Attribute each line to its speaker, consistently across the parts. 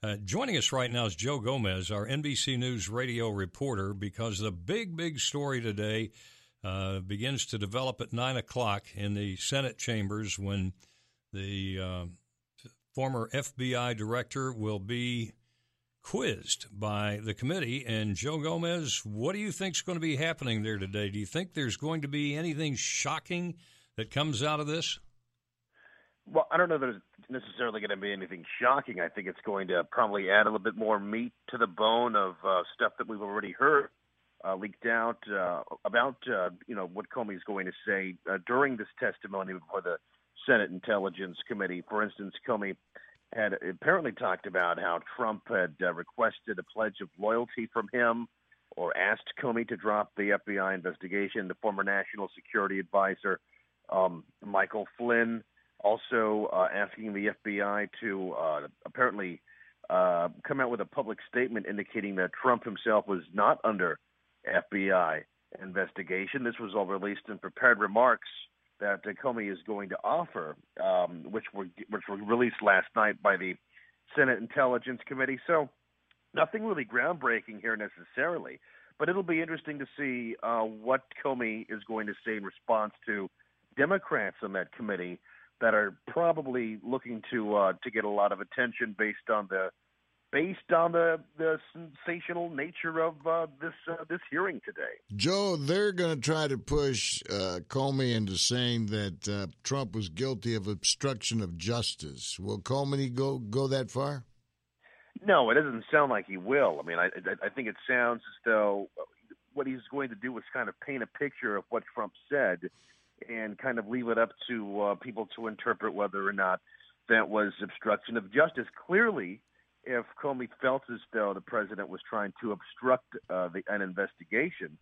Speaker 1: Uh, joining us right now is Joe Gomez, our NBC News radio reporter, because the big, big story today uh, begins to develop at 9 o'clock in the Senate chambers when the uh, former FBI director will be quizzed by the committee. And Joe Gomez, what do you think is going to be happening there today? Do you think there's going to be anything shocking that comes out of this?
Speaker 2: Well, I don't know that it's necessarily going to be anything shocking. I think it's going to probably add a little bit more meat to the bone of uh, stuff that we've already heard uh, leaked out uh, about, uh, you know, what Comey is going to say uh, during this testimony before the Senate Intelligence Committee. For instance, Comey had apparently talked about how Trump had uh, requested a pledge of loyalty from him or asked Comey to drop the FBI investigation. The former National Security Advisor, um, Michael Flynn, also uh, asking the FBI to uh, apparently uh, come out with a public statement indicating that Trump himself was not under FBI investigation. This was all released in prepared remarks that Comey is going to offer, um, which were which were released last night by the Senate Intelligence Committee. So nothing really groundbreaking here necessarily, but it'll be interesting to see uh, what Comey is going to say in response to Democrats on that committee that are probably looking to uh, to get a lot of attention based on the based on the the sensational nature of uh, this uh, this hearing today.
Speaker 3: Joe, they're going to try to push uh, Comey into saying that uh, Trump was guilty of obstruction of justice. Will Comey go go that far?
Speaker 2: No, it doesn't sound like he will. I mean, I I, I think it sounds as though what he's going to do is kind of paint a picture of what Trump said and kind of leave it up to uh, people to interpret whether or not that was obstruction of justice. Clearly, if Comey felt as though the president was trying to obstruct uh, the, an investigation,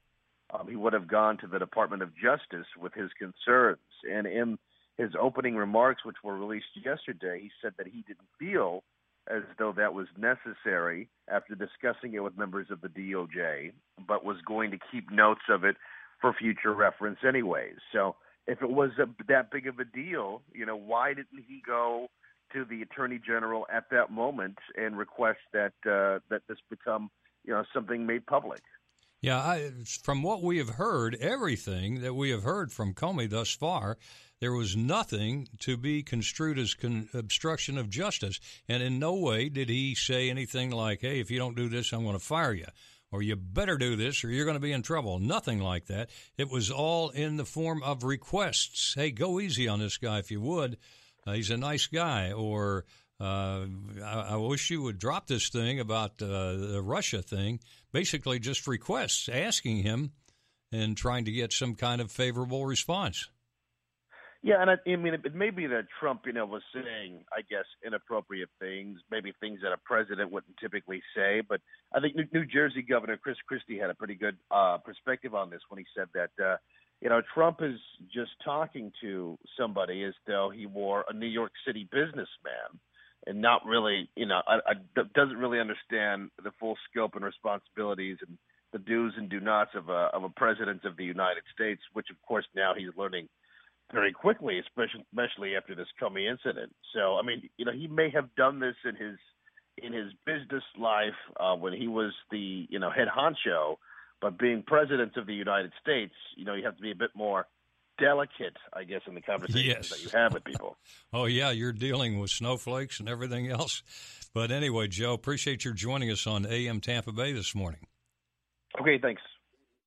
Speaker 2: um, he would have gone to the Department of Justice with his concerns. And in his opening remarks, which were released yesterday, he said that he didn't feel as though that was necessary after discussing it with members of the DOJ, but was going to keep notes of it for future reference anyways. So if it was a, that big of a deal, you know, why didn't he go to the attorney general at that moment and request that uh, that this become you know something made public?
Speaker 1: Yeah, I, from what we have heard, everything that we have heard from Comey thus far, there was nothing to be construed as con- obstruction of justice, and in no way did he say anything like, "Hey, if you don't do this, I'm going to fire you." Or you better do this or you're going to be in trouble. Nothing like that. It was all in the form of requests. Hey, go easy on this guy if you would. Uh, he's a nice guy. Or uh, I, I, wish you would drop this thing about uh, the Russia thing. Basically, just requests asking him and trying to get some kind of favorable response.
Speaker 2: Yeah, and I, I mean, it, it may be that Trump, you know, was saying, I guess, inappropriate things, maybe things that a president wouldn't typically say. But I think New, Jersey Governor Chris Christie had a pretty good uh, perspective on this when he said that, uh, you know, Trump is just talking to somebody as though he were a New York City businessman and not really, you know, I, I, doesn't really understand the full scope and responsibilities and the do's and do nots of a of a president of the United States, which of course now he's learning very quickly, especially especially after this Comey incident. So, I mean, you know, he may have done this in his in his business life uh, when he was the you know head honcho, but being president of the United States, you know, you have to be a bit more delicate, I guess, in the conversations yes. that you have with people.
Speaker 1: oh yeah, you're dealing with snowflakes and everything else. But anyway, Joe, appreciate your joining us on AM Tampa Bay this morning.
Speaker 2: Okay, thanks.